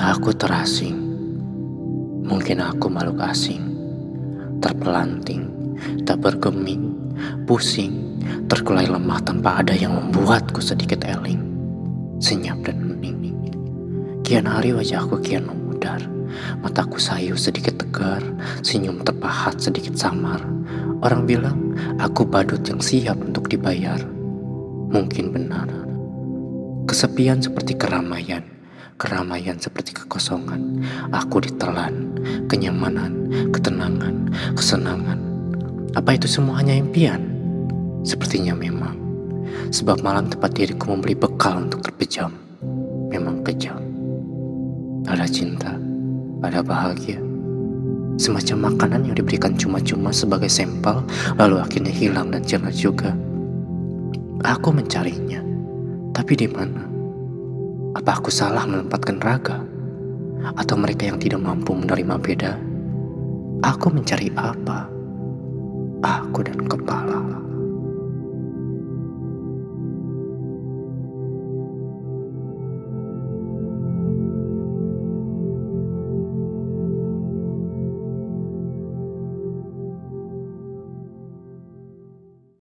Aku terasing. Mungkin aku makhluk asing. Terpelanting, tak bergeming, pusing, terkulai lemah tanpa ada yang membuatku sedikit eling. Senyap dan hening. Kian hari wajahku kian memudar. Mataku sayu sedikit tegar, senyum terpahat sedikit samar. Orang bilang aku badut yang siap untuk dibayar. Mungkin benar. Kesepian seperti keramaian, keramaian seperti kekosongan. Aku ditelan, kenyamanan, ketenangan, kesenangan. Apa itu semua hanya impian? Sepertinya memang. Sebab malam tempat diriku membeli bekal untuk terpejam. Memang kejam. Ada cinta, ada bahagia. Semacam makanan yang diberikan cuma-cuma sebagai sampel, lalu akhirnya hilang dan jerah juga. Aku mencarinya, tapi di mana? Apa aku salah menempatkan raga? Atau mereka yang tidak mampu menerima beda? Aku mencari apa? Aku dan kepala.